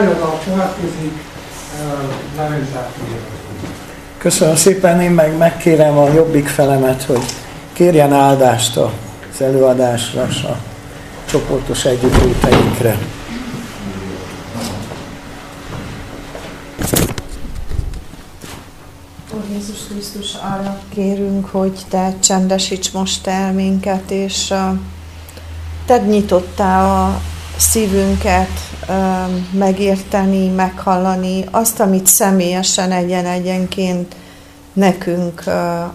előadó következik, Leventát Köszönöm szépen, én meg megkérem a jobbik felemet, hogy kérjen áldást az előadásra, a csoportos együttléteinkre. Jézus Krisztus, arra kérünk, hogy Te csendesíts most el minket, és uh, Te nyitottál a szívünket megérteni, meghallani azt, amit személyesen egyen-egyenként nekünk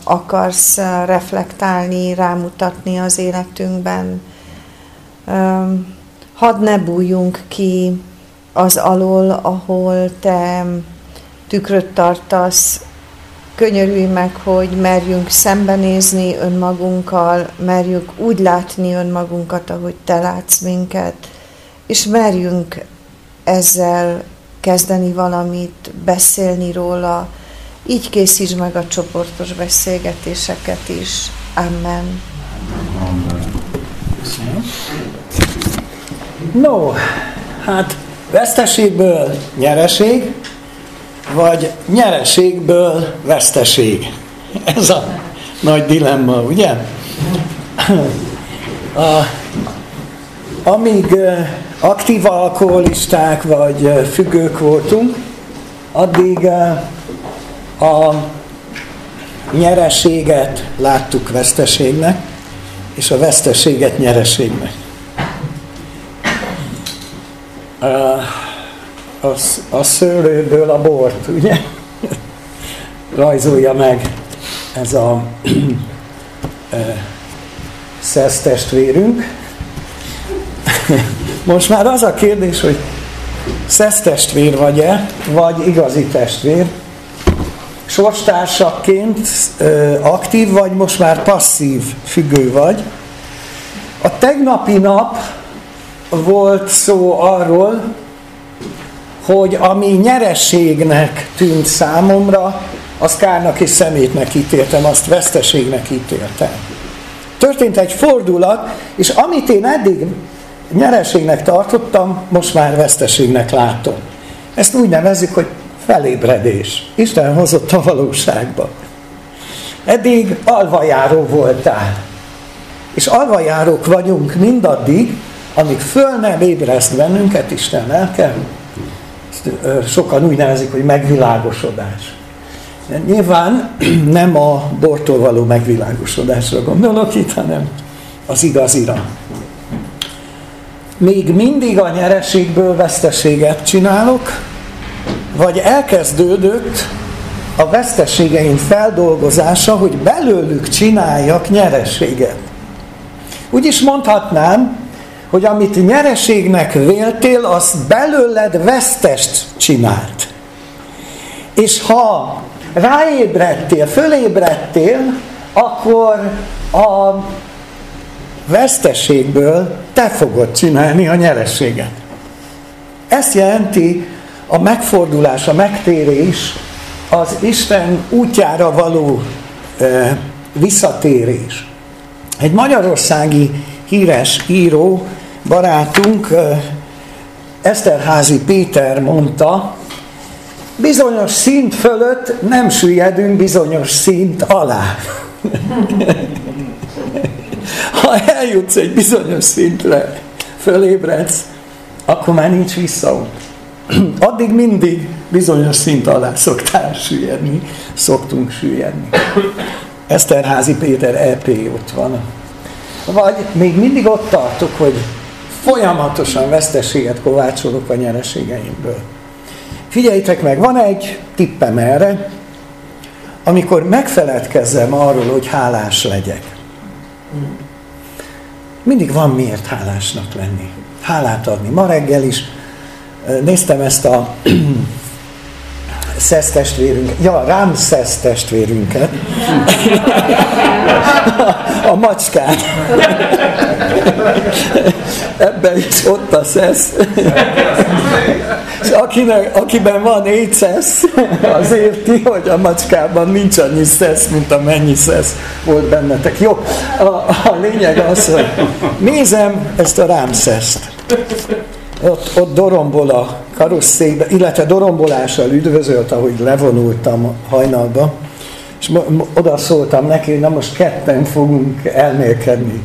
akarsz reflektálni, rámutatni az életünkben. Hadd ne bújjunk ki az alól, ahol te tükröt tartasz, könyörülj meg, hogy merjünk szembenézni önmagunkkal, merjük úgy látni önmagunkat, ahogy te látsz minket, és merjünk ezzel kezdeni valamit, beszélni róla, így készíts meg a csoportos beszélgetéseket is. Amen. No, hát veszteségből nyereség, vagy nyereségből veszteség. Ez a nagy dilemma, ugye? A, amíg aktív alkoholisták vagy függők voltunk, addig a nyereséget láttuk veszteségnek, és a veszteséget nyereségnek. A, a szőlőből a bort, ugye? Rajzolja meg ez a szesztestvérünk. Most már az a kérdés, hogy szesztestvér vagy-e, vagy igazi testvér. Sorstársaként aktív vagy, most már passzív függő vagy. A tegnapi nap volt szó arról, hogy ami nyerességnek tűnt számomra, azt kárnak és szemétnek ítéltem, azt veszteségnek ítéltem. Történt egy fordulat, és amit én eddig nyereségnek tartottam, most már veszteségnek látom. Ezt úgy nevezzük, hogy felébredés. Isten hozott a valóságba. Eddig alvajáró voltál. És alvajárók vagyunk mindaddig, amíg föl nem ébreszt bennünket Isten lelke, sokan úgy nevezik, hogy megvilágosodás. Nyilván nem a bortól való megvilágosodásra gondolok itt, hanem az igazira még mindig a nyereségből veszteséget csinálok, vagy elkezdődött a veszteségeim feldolgozása, hogy belőlük csináljak nyereséget. Úgy is mondhatnám, hogy amit nyereségnek véltél, azt belőled vesztest csinált. És ha ráébredtél, fölébredtél, akkor a veszteségből te fogod csinálni a nyerességet. Ezt jelenti a megfordulás, a megtérés, az Isten útjára való e, visszatérés. Egy magyarországi híres író, barátunk, e, Eszterházi Péter mondta, bizonyos szint fölött nem süllyedünk bizonyos szint alá. Ha eljutsz egy bizonyos szintre, fölébredsz, akkor már nincs visszaút. Addig mindig bizonyos szint alá szoktál süllyedni, szoktunk süllyedni. Eszterházi Péter EP ott van. Vagy még mindig ott tartok, hogy folyamatosan veszteséget kovácsolok a nyereségeimből. Figyeljétek meg, van egy tippem erre, amikor megfeledkezzem arról, hogy hálás legyek. Mindig van miért hálásnak lenni. Hálát adni. Ma reggel is néztem ezt a szesz testvérünket, ja, rám szesz testvérünket, a macskát. Ebben is ott a szesz. És akinek, akiben van éjszesz, az érti, hogy a macskában nincs annyi szesz, mint amennyi szesz volt bennetek. Jó, a, a lényeg az, hogy nézem ezt a rámszeszt. Ott, ott dorombol a karosszékbe, illetve dorombolással üdvözölt, ahogy levonultam hajnalba, és oda szóltam neki, na most ketten fogunk elmélkedni.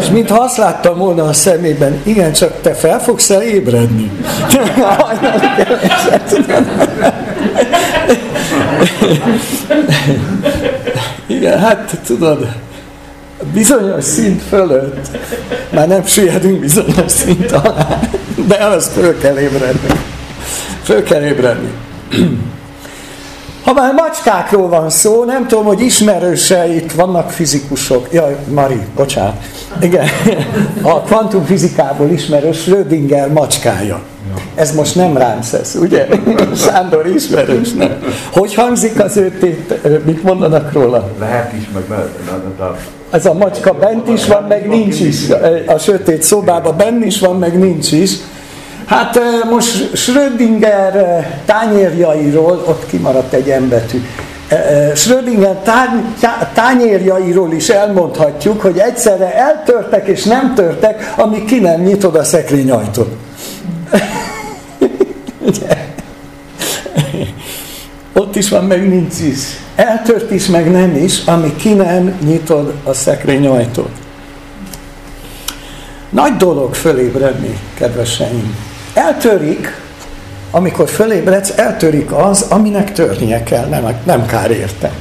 És mintha azt láttam volna a szemében, igen, csak te fel fogsz el ébredni. igen, hát tudod, bizonyos szint fölött már nem süllyedünk bizonyos szint alá, de az föl kell ébredni. Föl kell ébredni. Ha már macskákról van szó, nem tudom, hogy ismerőseit vannak fizikusok. Jaj, Mari, bocsánat. Igen, a kvantumfizikából ismerős Schrödinger macskája. Ez most nem Ramses, ugye? Sándor ismerős, nem? Hogy hangzik az ő tét, mit mondanak róla? Lehet is, meg lehet. Ez a macska bent is van, meg nincs is. A sötét szobában bent is van, meg nincs is. Hát most Schrödinger tányérjairól, ott kimaradt egy embetű, Schrödinger tányérjairól is elmondhatjuk, hogy egyszerre eltörtek és nem törtek, amíg ki nem nyitod a szekrényajtót. Ott is van, meg nincs is. Eltört is, meg nem is, amíg ki nem nyitod a szekrényajtót. Nagy dolog fölébredni, kedveseim. Eltörik, amikor fölébredsz, eltörik az, aminek törnie kell, nem, nem kár érte.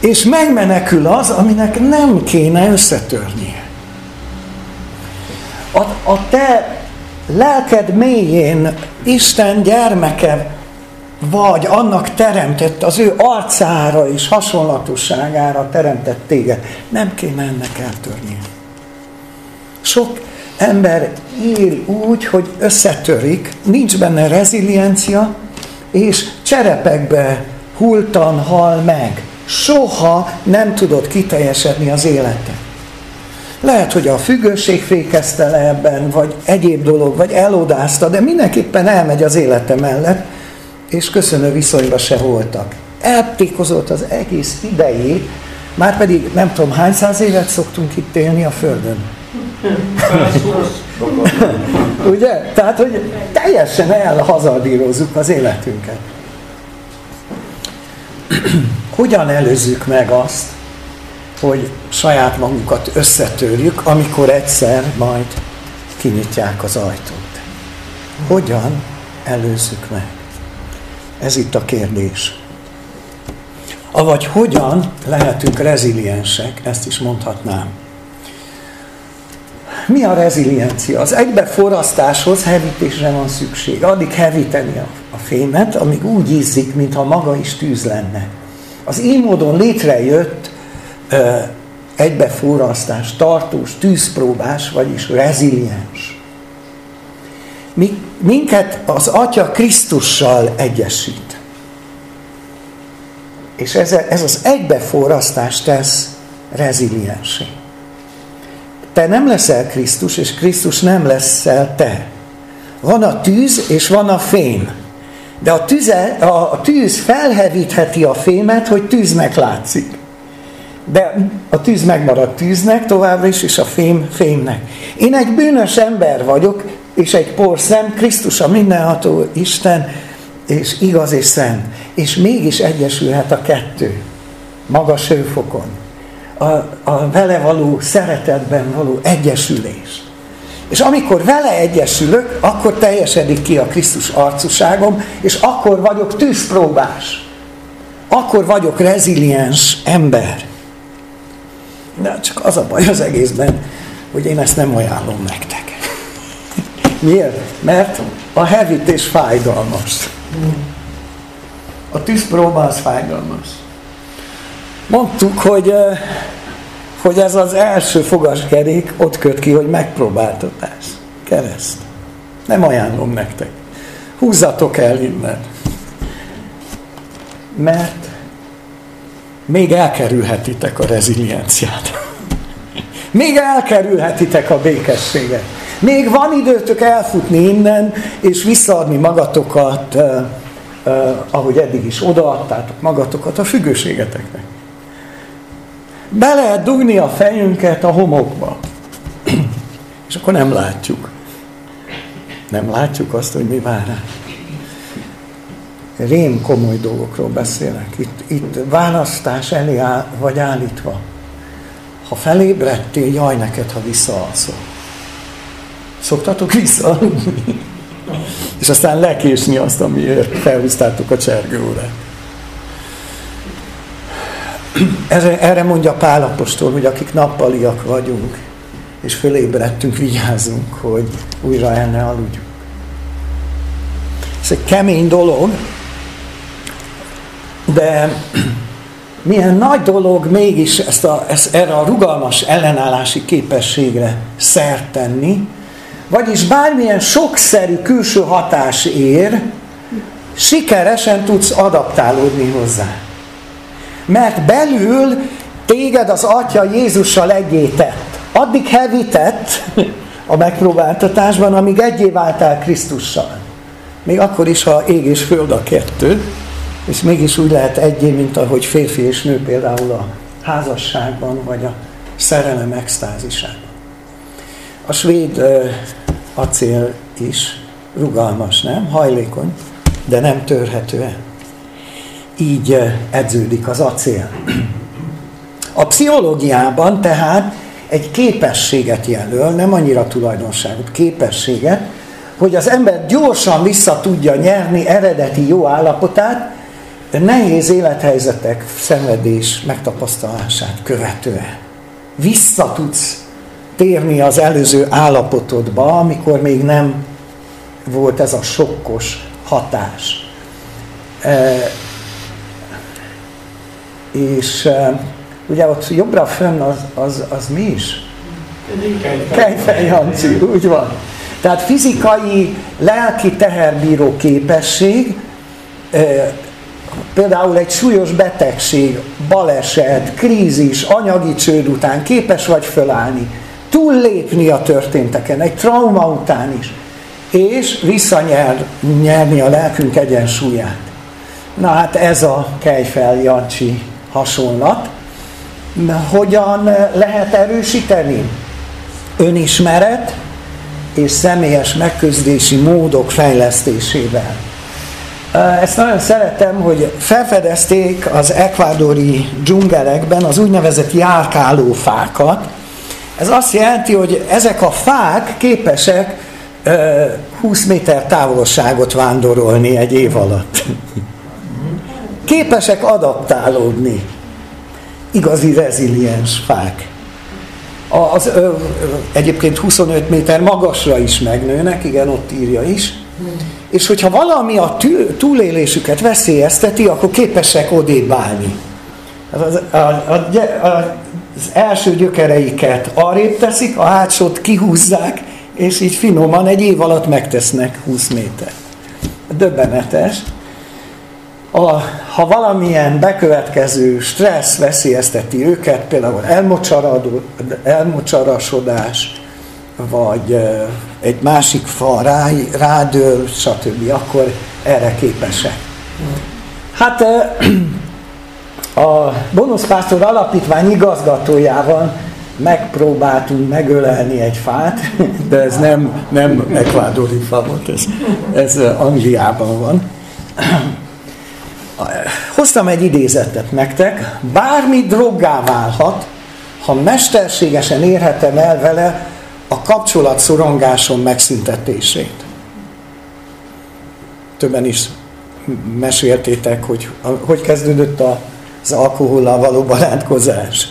És megmenekül az, aminek nem kéne összetörnie. A, a te lelked mélyén Isten gyermeke vagy annak teremtett, az ő arcára és hasonlatosságára teremtett téged. Nem kéne ennek eltörnie. Sok ember él úgy, hogy összetörik, nincs benne reziliencia, és cserepekbe hultan hal meg. Soha nem tudod kiteljesedni az életet. Lehet, hogy a függőség fékezte le ebben, vagy egyéb dolog, vagy elodázta, de mindenképpen elmegy az élete mellett, és köszönő viszonyba se voltak. Eltékozott az egész idejét, már pedig nem tudom hány száz évet szoktunk itt élni a Földön. Ugye? Tehát, hogy teljesen elhazardírozzuk az életünket. Hogyan előzzük meg azt, hogy saját magunkat összetörjük, amikor egyszer majd kinyitják az ajtót? Hogyan előzzük meg? Ez itt a kérdés. Avagy hogyan lehetünk reziliensek, ezt is mondhatnám. Mi a reziliencia? Az egybeforrasztáshoz hevítésre van szükség. Addig hevíteni a, fémet, amíg úgy ízzik, mintha maga is tűz lenne. Az így módon létrejött ö, egybeforrasztás, tartós, tűzpróbás, vagyis reziliens. Mi, minket az Atya Krisztussal egyesít. És ez, ez az egybeforrasztás tesz reziliensé. Te nem leszel Krisztus, és Krisztus nem leszel te. Van a tűz, és van a fém. De a, tüze, a tűz felhevítheti a fémet, hogy tűznek látszik. De a tűz megmarad tűznek továbbra is, és a fém fémnek. Én egy bűnös ember vagyok, és egy porszem, Krisztus a mindenható Isten, és igaz és szent. És mégis egyesülhet a kettő, magas hőfokon a, a vele való szeretetben való egyesülés. És amikor vele egyesülök, akkor teljesedik ki a Krisztus arcuságom, és akkor vagyok tűzpróbás. Akkor vagyok reziliens ember. De csak az a baj az egészben, hogy én ezt nem ajánlom nektek. Miért? Mert a hevítés fájdalmas. A tűzpróba az fájdalmas. Mondtuk, hogy, hogy ez az első fogaskerék ott köt ki, hogy megpróbáltatás. Kereszt. Nem ajánlom nektek. Húzzatok el innen. Mert még elkerülhetitek a rezilienciát. Még elkerülhetitek a békességet. Még van időtök elfutni innen, és visszaadni magatokat, uh, uh, ahogy eddig is odaadtátok magatokat a függőségeteknek. Be lehet dugni a fejünket a homokba. És akkor nem látjuk. Nem látjuk azt, hogy mi vár rá. Rém komoly dolgokról beszélek. Itt, itt választás elé áll, vagy állítva. Ha felébredtél, jaj neked, ha visszaalszol. Szoktatok visszaaludni? És aztán lekésni azt, amiért felhúztátok a csergőórát. Erre, mondja Pálapostól, hogy akik nappaliak vagyunk, és fölébredtünk, vigyázzunk, hogy újra el ne aludjunk. Ez egy kemény dolog, de milyen nagy dolog mégis ezt a, ezt, erre a rugalmas ellenállási képességre szert tenni, vagyis bármilyen sokszerű külső hatás ér, sikeresen tudsz adaptálódni hozzá. Mert belül téged az Atya Jézussal egyétett. Addig hevített a megpróbáltatásban, amíg egyé váltál Krisztussal. Még akkor is, ha ég és föld a kettő, és mégis úgy lehet egyé, mint ahogy férfi és nő például a házasságban, vagy a szerelem extázisában. A svéd uh, acél is rugalmas, nem? Hajlékony, de nem törhető el. Így edződik az acél. A pszichológiában tehát egy képességet jelöl, nem annyira tulajdonságot, képességet, hogy az ember gyorsan vissza tudja nyerni eredeti jó állapotát, nehéz élethelyzetek, szenvedés megtapasztalását követően. Vissza tudsz térni az előző állapotodba, amikor még nem volt ez a sokkos hatás. És ugye ott jobbra fönn az, az, az mi is? Kejfej úgy van. Tehát fizikai, lelki teherbíró képesség, például egy súlyos betegség, baleset, krízis, anyagi csőd után képes vagy fölállni, túllépni a történteken, egy trauma után is, és visszanyerni a lelkünk egyensúlyát. Na hát ez a Kejfel Jancsi hasonlat. Hogyan lehet erősíteni? Önismeret és személyes megközdési módok fejlesztésével. Ezt nagyon szeretem, hogy felfedezték az ekvádori dzsungelekben az úgynevezett járkáló fákat. Ez azt jelenti, hogy ezek a fák képesek 20 méter távolságot vándorolni egy év alatt. Képesek adaptálódni. Igazi reziliens fák. Az, ö, egyébként 25 méter magasra is megnőnek, igen, ott írja is és hogyha valami a túlélésüket veszélyezteti, akkor képesek odébb állni. Az, a, a, az első gyökereiket arrébb teszik, a hátsót kihúzzák, és így finoman egy év alatt megtesznek 20 méter. Döbbenetes. A, ha valamilyen bekövetkező stressz veszélyezteti őket, például elmocsarasodás, vagy egy másik fa rá, rádől, stb., akkor erre képesek. Hát a Bonuszpásztor Alapítvány igazgatójával megpróbáltunk megölelni egy fát, de ez nem, nem ekvádori fa volt, ez, ez Angliában van. Hoztam egy idézetet nektek, bármi droggá válhat, ha mesterségesen érhetem el vele a kapcsolat szorongáson megszüntetését. Többen is meséltétek, hogy hogy kezdődött az alkohollal való barátkozás.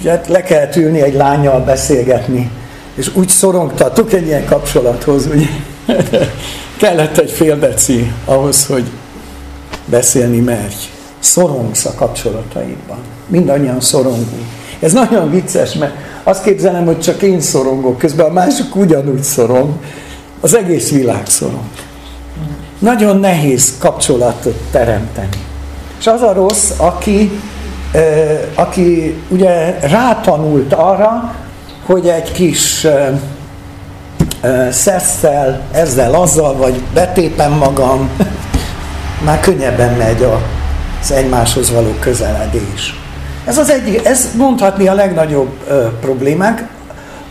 Ugye hát le kellett ülni egy lányjal beszélgetni, és úgy szorongtatok egy ilyen kapcsolathoz, hogy kellett egy fél deci ahhoz, hogy beszélni merj. Szorongsz a kapcsolataidban. Mindannyian szorongunk. Ez nagyon vicces, mert azt képzelem, hogy csak én szorongok, közben a másik ugyanúgy szorong, az egész világ szorong. Nagyon nehéz kapcsolatot teremteni. És az a rossz, aki, aki ugye rátanult arra, hogy egy kis szesszel, ezzel, azzal, vagy betépem magam, már könnyebben megy az egymáshoz való közeledés. Ez az egyik, ez mondhatni a legnagyobb ö, problémánk.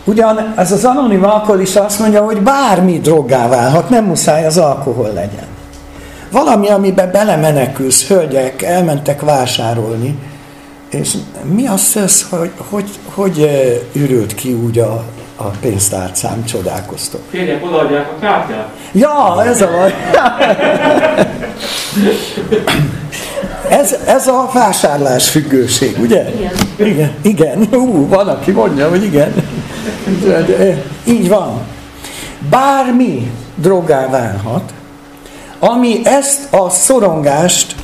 Ugyan ez az anonim alkoholista azt mondja, hogy bármi droggá válhat, nem muszáj az alkohol legyen. Valami, amiben belemenekülsz, hölgyek elmentek vásárolni, és mi az szösz, hogy hogy, hogy ürült ki úgy a, a pénztárcám, csodálkoztok. Férjek, odaadják a kártyát? Ja, ez a baj. Ez, ez a vásárlás függőség, ugye? Igen. Igen, igen. Ú, van, aki mondja, hogy igen. Így van. Bármi drogá válhat, ami ezt a szorongást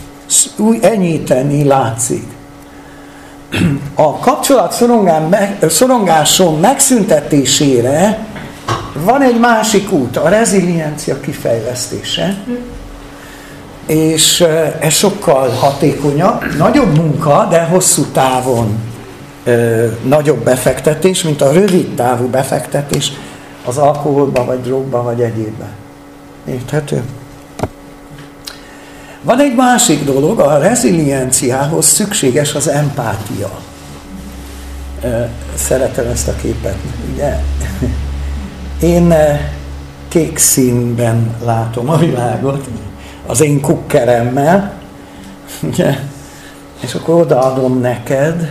úgy enyíteni látszik. A kapcsolat szorongáson megszüntetésére van egy másik út, a reziliencia kifejlesztése, és ez sokkal hatékonyabb, nagyobb munka, de hosszú távon nagyobb befektetés, mint a rövid távú befektetés az alkoholba, vagy drogba, vagy egyébbe. Érthető? Van egy másik dolog, a rezilienciához szükséges az empátia. Szeretem ezt a képet, ugye? Én kék színben látom a világot, az én kukkeremmel, ugye? És akkor odaadom neked,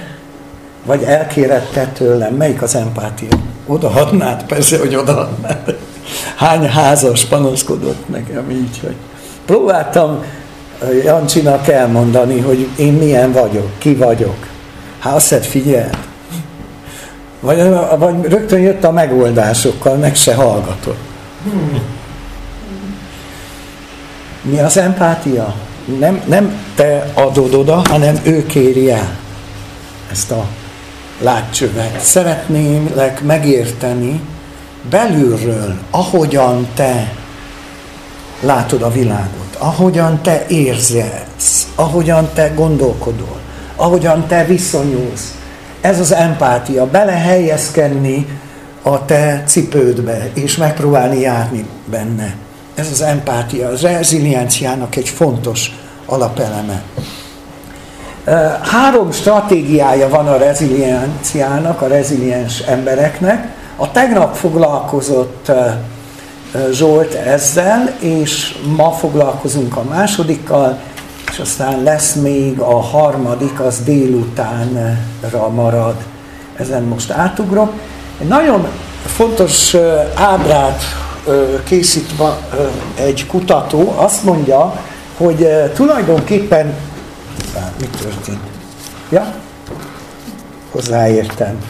vagy elkéred te tőlem, melyik az empátia? Odaadnád? Persze, hogy odaadnád. Hány házas panaszkodott nekem így, hogy próbáltam Jancsinak elmondani, hogy én milyen vagyok, ki vagyok. Hát azt figyel. Vagy, vagy rögtön jött a megoldásokkal, meg se hallgatott. Mi az empátia? Nem, nem te adod oda, hanem ő kéri el ezt a látcsövet. Szeretnélek megérteni belülről, ahogyan te látod a világot, ahogyan te érzelsz, ahogyan te gondolkodol, ahogyan te viszonyulsz. Ez az empátia, belehelyezkedni a te cipődbe, és megpróbálni járni benne. Ez az empátia, az rezilienciának egy fontos alapeleme. Három stratégiája van a rezilienciának, a reziliens embereknek. A tegnap foglalkozott Zsolt ezzel, és ma foglalkozunk a másodikkal, és aztán lesz még a harmadik, az délutánra marad. Ezen most átugrok. Egy nagyon fontos ábrát készítve egy kutató azt mondja, hogy tulajdonképpen mi történt? Ja? Hozzáértem.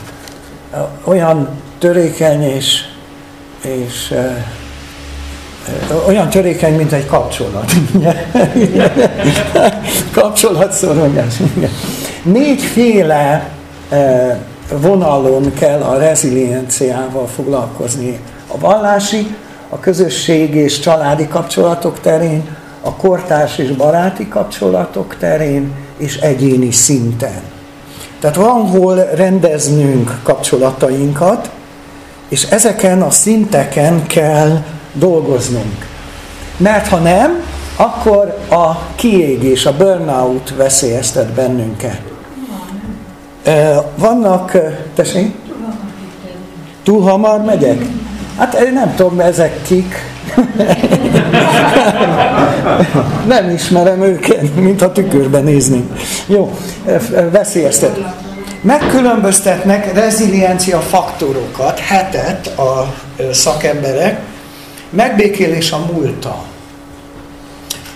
Olyan törékeny és, és olyan törékeny, mint egy kapcsolat. Kapcsolatszorongás. Négyféle vonalon kell a rezilienciával foglalkozni. A vallási, a közösség és családi kapcsolatok terén, a kortárs és baráti kapcsolatok terén, és egyéni szinten. Tehát van hol rendeznünk kapcsolatainkat, és ezeken a szinteken kell dolgoznunk. Mert ha nem, akkor a kiégés, a burnout veszélyeztet bennünket. Vannak, tessék? Túl hamar megyek? Hát én nem tudom, ezek kik. nem ismerem őket, mint a tükörben nézni. Jó, veszélyeztet. Megkülönböztetnek reziliencia faktorokat, hetet a szakemberek, megbékélés a múlta.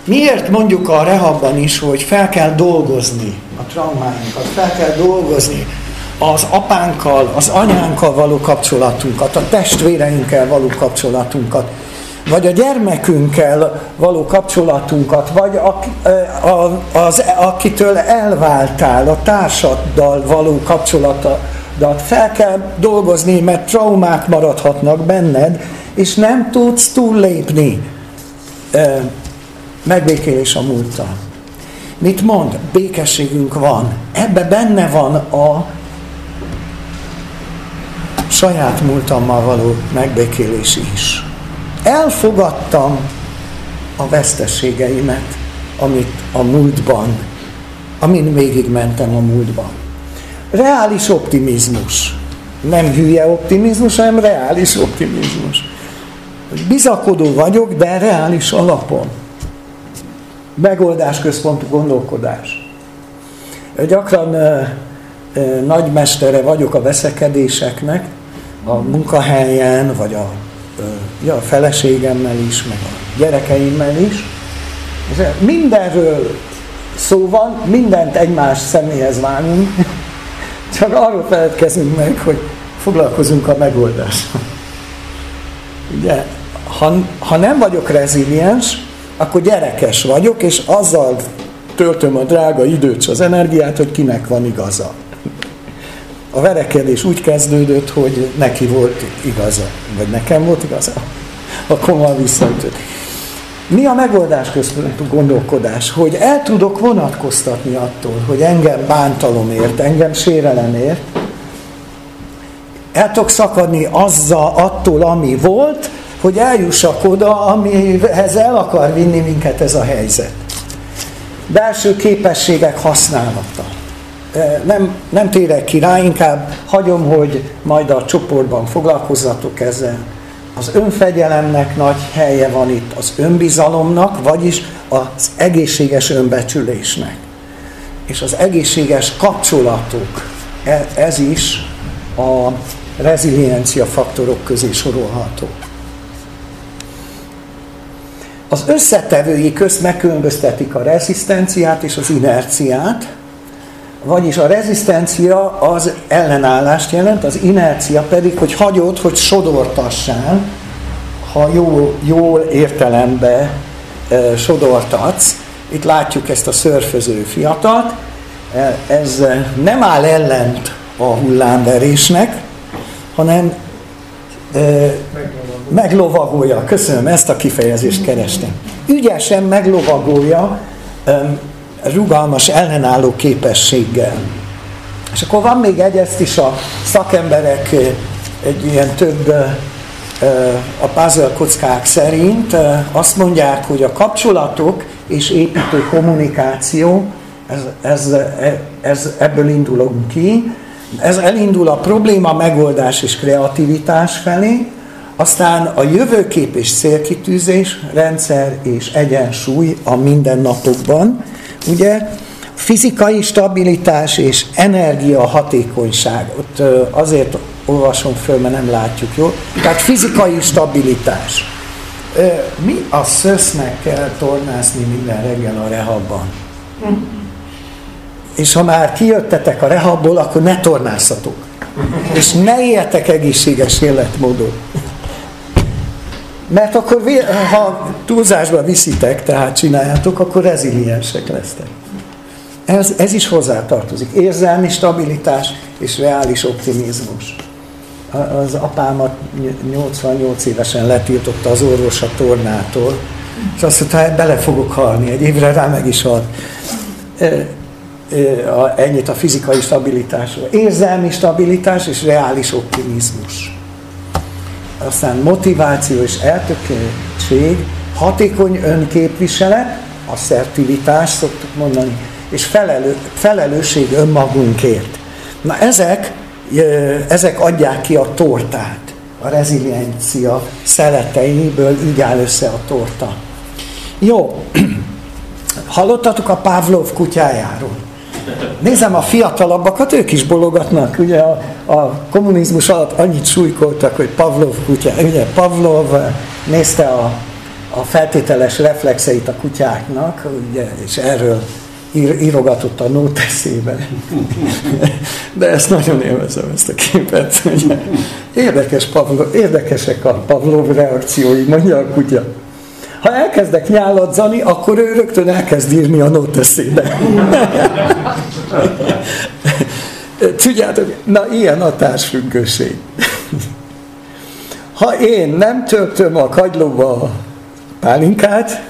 Miért mondjuk a rehabban is, hogy fel kell dolgozni a traumáinkat, fel kell dolgozni az apánkkal, az anyánkkal való kapcsolatunkat, a testvéreinkkel való kapcsolatunkat, vagy a gyermekünkkel való kapcsolatunkat, vagy a, a, az, akitől elváltál, a társaddal való kapcsolatodat fel kell dolgozni, mert traumák maradhatnak benned, és nem tudsz túllépni. Megbékélés a múlttal. Mit mond? Békességünk van. Ebbe benne van a saját múltammal való megbékélés is. Elfogadtam a veszteségeimet, amit a múltban, amin végigmentem a múltban. Reális optimizmus. nem hülye optimizmus, hanem reális optimizmus. Bizakodó vagyok, de reális alapon. Megoldásközpontú gondolkodás. Gyakran nagymestere vagyok a veszekedéseknek, a munkahelyen, vagy a, ja, a feleségemmel is, meg a gyerekeimmel is. És mindenről szó van, mindent egymás személyhez vágunk, csak arról feledkezünk meg, hogy foglalkozunk a megoldással. Ugye, ha, ha nem vagyok reziliens, akkor gyerekes vagyok, és azzal töltöm a drága időt, az energiát, hogy kinek van igaza a verekedés úgy kezdődött, hogy neki volt igaza, vagy nekem volt igaza, akkor már visszaütött. Mi a megoldás központú gondolkodás? Hogy el tudok vonatkoztatni attól, hogy engem bántalom ért, engem sérelem ért, el tudok szakadni azzal, attól, ami volt, hogy eljussak oda, amihez el akar vinni minket ez a helyzet. Belső képességek használata nem, nem térek ki rá, inkább hagyom, hogy majd a csoportban foglalkozzatok ezzel. Az önfegyelemnek nagy helye van itt, az önbizalomnak, vagyis az egészséges önbecsülésnek. És az egészséges kapcsolatok, e, ez is a reziliencia faktorok közé sorolható. Az összetevői közt megkülönböztetik a rezisztenciát és az inerciát, vagyis a rezisztencia az ellenállást jelent, az inercia pedig, hogy hagyod, hogy sodortassál, ha jó, jól értelembe e, sodortatsz. Itt látjuk ezt a szörföző fiatalt. E, ez nem áll ellent a hullámverésnek, hanem e, meglovagolja. Köszönöm, ezt a kifejezést kerestem. Ügyesen meglovagolja rugalmas ellenálló képességgel. És akkor van még egy, ezt is a szakemberek egy ilyen több a puzzle kockák szerint azt mondják, hogy a kapcsolatok és építő kommunikáció, ez, ez, ez, ebből indulunk ki, ez elindul a probléma megoldás és kreativitás felé, aztán a jövőkép és célkitűzés, rendszer és egyensúly a mindennapokban, ugye, fizikai stabilitás és energia hatékonyság. Ott azért olvasom föl, mert nem látjuk jól. Tehát fizikai stabilitás. Mi a szösznek kell tornászni minden reggel a rehabban? És ha már kijöttetek a rehabból, akkor ne tornászatok. És ne éljetek egészséges életmódot. Mert akkor, ha túlzásba viszitek, tehát csináljátok, akkor reziliensek lesztek. Ez, ez is hozzátartozik. Érzelmi stabilitás és reális optimizmus. Az apámat 88 évesen letiltotta az orvos a tornától, és azt mondta, hogy bele fogok halni, egy évre rá meg is halt. Ennyit a fizikai stabilitásról. Érzelmi stabilitás és reális optimizmus aztán motiváció és eltökéltség, hatékony önképviselet, asszertivitás szoktuk mondani, és felelő, felelősség önmagunkért. Na ezek, ezek adják ki a tortát. A reziliencia szeleteiből így áll össze a torta. Jó, hallottatok a Pavlov kutyájáról? Nézem a fiatalabbakat, ők is bologatnak. Ugye a, a kommunizmus alatt annyit súlykoltak, hogy Pavlov kutya, ugye Pavlov nézte a, a feltételes reflexeit a kutyáknak, ugye, és erről ír, írogatott a nóteszébe. De ezt nagyon élvezem, ezt a képet. Ugye. Érdekes Pavlov, érdekesek a Pavlov reakciói, mondja a kutya. Ha elkezdek nyáladzani, akkor ő rögtön elkezd írni a nóteszébe. Tudjátok, na ilyen a társfüggőség. Ha én nem töltöm a kagylóba a pálinkát,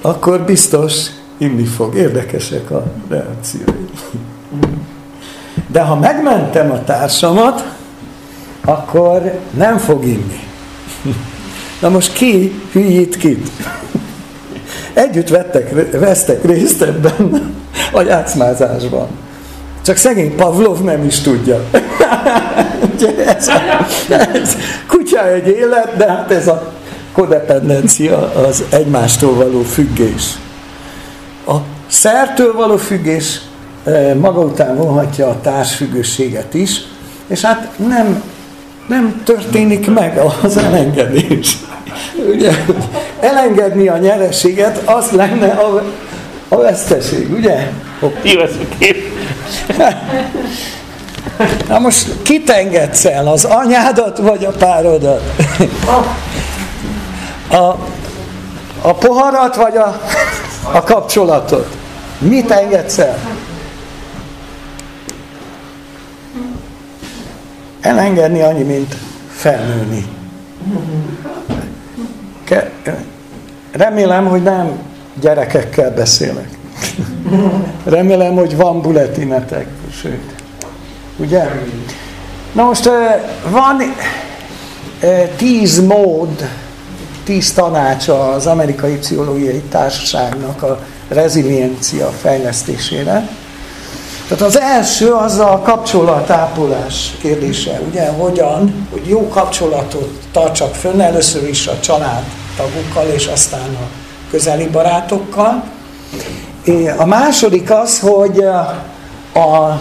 akkor biztos inni fog. Érdekesek a reakciói. De ha megmentem a társamat, akkor nem fog inni. Na most ki hülyít kit? Együtt vettek, vesztek részt ebben a játszmázásban. Csak szegény Pavlov nem is tudja. Ugye ez, ez, kutya egy élet, de hát ez a kodependencia, az egymástól való függés. A szertől való függés eh, maga után vonhatja a társfüggőséget is, és hát nem, nem történik meg az elengedés. Ugye, elengedni a nyereséget, az lenne a, a veszteség, ugye? Na most kit engedsz el, az anyádat vagy a párodat? A, a poharat vagy a, a kapcsolatot? Mit engedsz el? Elengedni annyi, mint felnőni. Remélem, hogy nem gyerekekkel beszélek. Remélem, hogy van buletinetek, sőt. Ugye? Na most van tíz mód, tíz tanácsa az Amerikai Pszichológiai Társaságnak a reziliencia fejlesztésére. Tehát az első az a kapcsolatápolás kérdése, ugye, hogyan, hogy jó kapcsolatot tartsak fönn, először is a családtagokkal, és aztán a közeli barátokkal. A második az, hogy a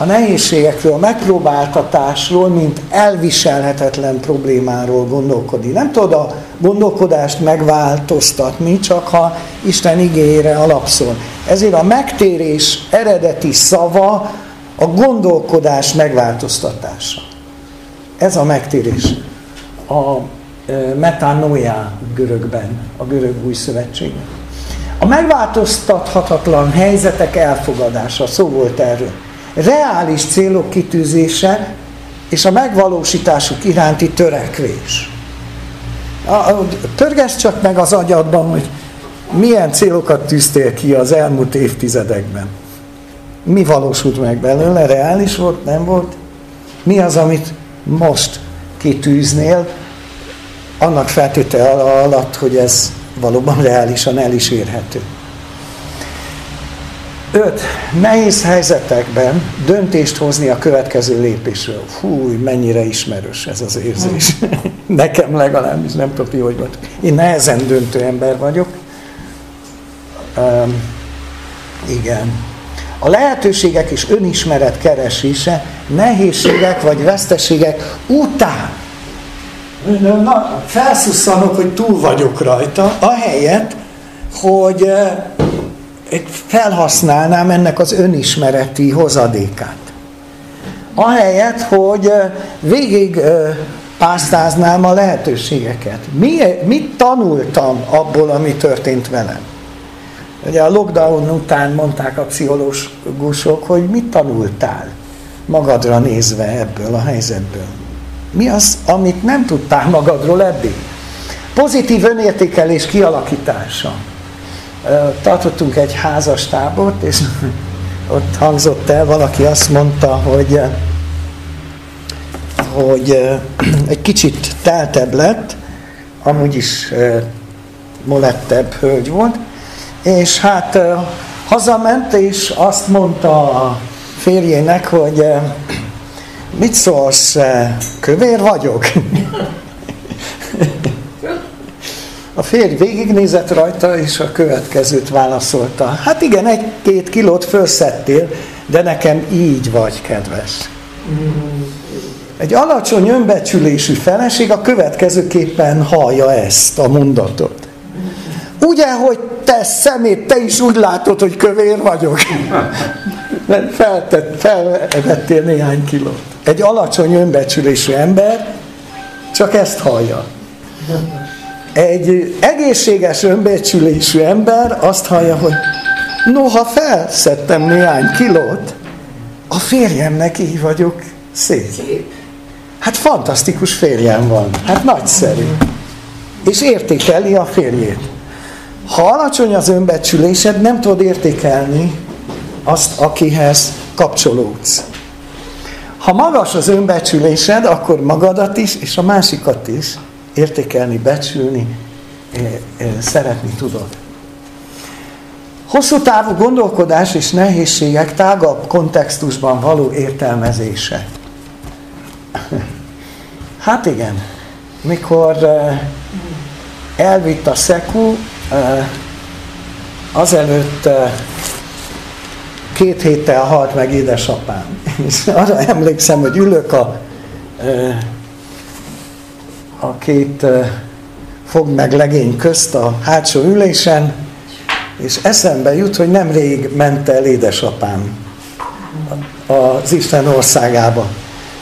a nehézségekről, a megpróbáltatásról, mint elviselhetetlen problémáról gondolkodni. Nem tudod a gondolkodást megváltoztatni, csak ha Isten igényére alapszol. Ezért a megtérés eredeti szava a gondolkodás megváltoztatása. Ez a megtérés. A e, metanoia görögben, a görög új szövetségben. A megváltoztathatatlan helyzetek elfogadása, szó volt erről reális célok kitűzése és a megvalósításuk iránti törekvés. Törgess csak meg az agyadban, hogy milyen célokat tűztél ki az elmúlt évtizedekben. Mi valósult meg belőle? Reális volt? Nem volt? Mi az, amit most kitűznél, annak feltétel alatt, hogy ez valóban reálisan el is érhető. 5. Nehéz helyzetekben döntést hozni a következő lépésről. Fúj, mennyire ismerős ez az érzés. Nekem legalábbis, nem tudom, hogy vagy. Én nehezen döntő ember vagyok. Um, igen. A lehetőségek és önismeret keresése nehézségek vagy veszteségek után. Na, felszusszanok, hogy túl vagyok rajta, ahelyett, hogy felhasználnám ennek az önismereti hozadékát. Ahelyett, hogy végig pásztáznám a lehetőségeket. Mi, mit tanultam abból, ami történt velem? Ugye a lockdown után mondták a pszichológusok, hogy mit tanultál magadra nézve ebből a helyzetből. Mi az, amit nem tudtál magadról eddig? Pozitív önértékelés kialakítása tartottunk egy házas tábort, és ott hangzott el, valaki azt mondta, hogy, hogy egy kicsit teltebb lett, amúgy is molettebb hölgy volt, és hát hazament, és azt mondta a férjének, hogy mit szólsz, kövér vagyok? A férj végignézett rajta, és a következőt válaszolta. Hát igen, egy-két kilót felszettél, de nekem így vagy kedves. Egy alacsony önbecsülésű feleség a következőképpen hallja ezt a mondatot. Ugye, hogy te szemét, te is úgy látod, hogy kövér vagyok. Feltett, felvettél néhány kilót. Egy alacsony önbecsülésű ember csak ezt hallja. Egy egészséges önbecsülésű ember azt hallja, hogy noha felszettem néhány kilót, a férjemnek így vagyok szép. Hát fantasztikus férjem van, hát nagyszerű. És értékeli a férjét. Ha alacsony az önbecsülésed, nem tudod értékelni azt, akihez kapcsolódsz. Ha magas az önbecsülésed, akkor magadat is, és a másikat is értékelni, becsülni, eh, eh, szeretni tudod. Hosszú távú gondolkodás és nehézségek tágabb kontextusban való értelmezése. Hát igen, mikor elvitt a Szeku, azelőtt két héttel halt meg édesapám. És arra emlékszem, hogy ülök a, a két fog meg legény közt a hátsó ülésen, és eszembe jut, hogy nemrég ment el édesapám az Isten országába.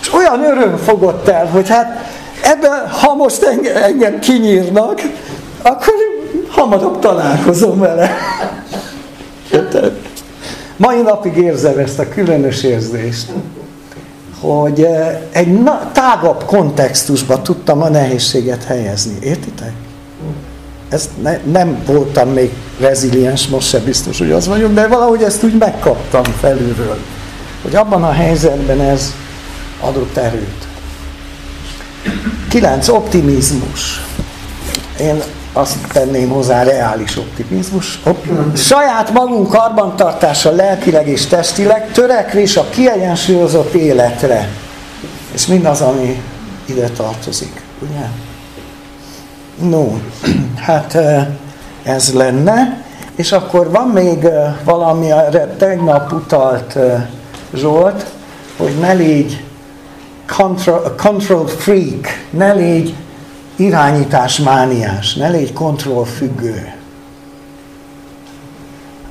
És olyan öröm fogott el, hogy hát ebben, ha most engem, engem kinyírnak, akkor hamarabb találkozom vele. Mai napig érzem ezt a különös érzést, hogy eh, egy tágabb kontextusba tudtam a nehézséget helyezni. Értitek? Ez ne, nem voltam még reziliens, most se biztos, hogy az vagyok, de valahogy ezt úgy megkaptam felülről, hogy abban a helyzetben ez adott erőt. Kilenc Optimizmus. Én azt tenném hozzá reális optimizmus. Saját magunk karbantartása lelkileg és testileg, törekvés a kiegyensúlyozott életre. És mindaz, ami ide tartozik. Ugye? No, hát ez lenne. És akkor van még valami, erre tegnap utalt Zsolt, hogy ne légy control, control freak, ne légy irányítás mániás, ne légy kontrollfüggő.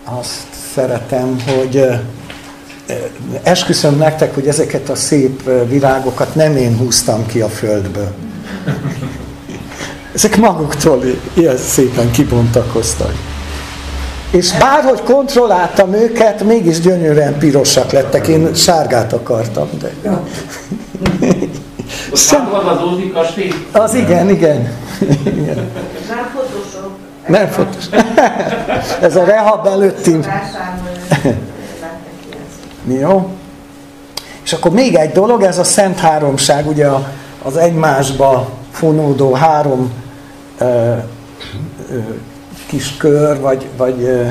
Azt szeretem, hogy esküszöm nektek, hogy ezeket a szép virágokat nem én húztam ki a földből. Ezek maguktól ilyen szépen kibontakoztak. És bárhogy kontrolláltam őket, mégis gyönyörűen pirosak lettek. Én sárgát akartam, de... Szem... az Ózdi kastély? Az igen, igen. igen. Nem fotósok. Nem fotos. Ez a rehab előtti. Jó. És akkor még egy dolog, ez a Szent Háromság, ugye az egymásba fonódó három ö, ö, kis kör, vagy, vagy ö,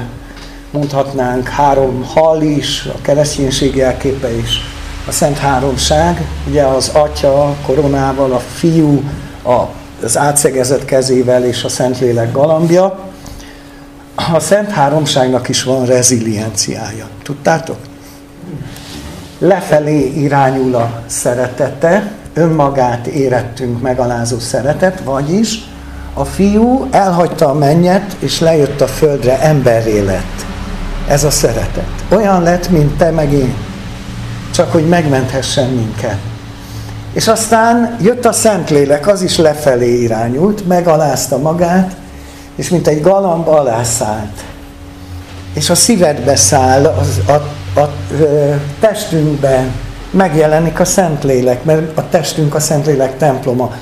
mondhatnánk három hal is, a kereszténység jelképe is a Szent Háromság, ugye az Atya koronával, a Fiú az átszegezett kezével és a Szentlélek galambja. A Szent Háromságnak is van rezilienciája. Tudtátok? Lefelé irányul a szeretete, önmagát érettünk megalázó szeretet, vagyis a fiú elhagyta a mennyet, és lejött a földre, emberré lett. Ez a szeretet. Olyan lett, mint te meg én csak hogy megmenthessen minket. És aztán jött a Szentlélek, az is lefelé irányult, megalázta magát, és mint egy galamb alászállt. És a szívedbe száll, az, a, a, a testünkben megjelenik a Szentlélek, mert a testünk a Szentlélek temploma.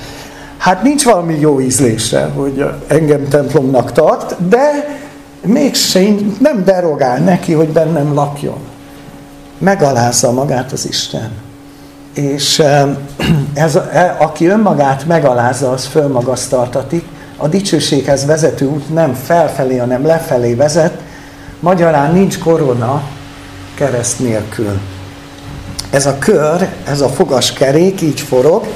Hát nincs valami jó ízlése, hogy engem templomnak tart, de mégsem nem derogál neki, hogy bennem lakjon megalázza magát az Isten. És ez, e, aki önmagát megalázza, az fölmagasztaltatik. A dicsőséghez vezető út nem felfelé, hanem lefelé vezet. Magyarán nincs korona kereszt nélkül. Ez a kör, ez a fogaskerék így forog,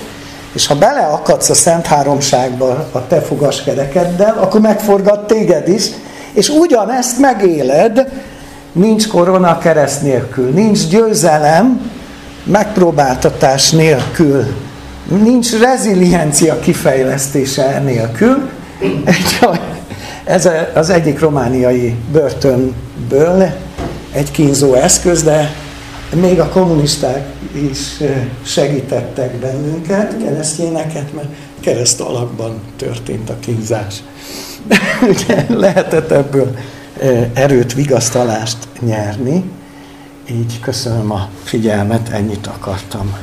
és ha beleakadsz a Szent Háromságba a te fogaskerekeddel, akkor megforgat téged is, és ugyanezt megéled, nincs korona kereszt nélkül, nincs győzelem megpróbáltatás nélkül, nincs reziliencia kifejlesztése nélkül. Ez az egyik romániai börtönből egy kínzó eszköz, de még a kommunisták is segítettek bennünket, keresztényeket, mert kereszt alakban történt a kínzás. Lehetett ebből erőt, vigasztalást nyerni. Így köszönöm a figyelmet, ennyit akartam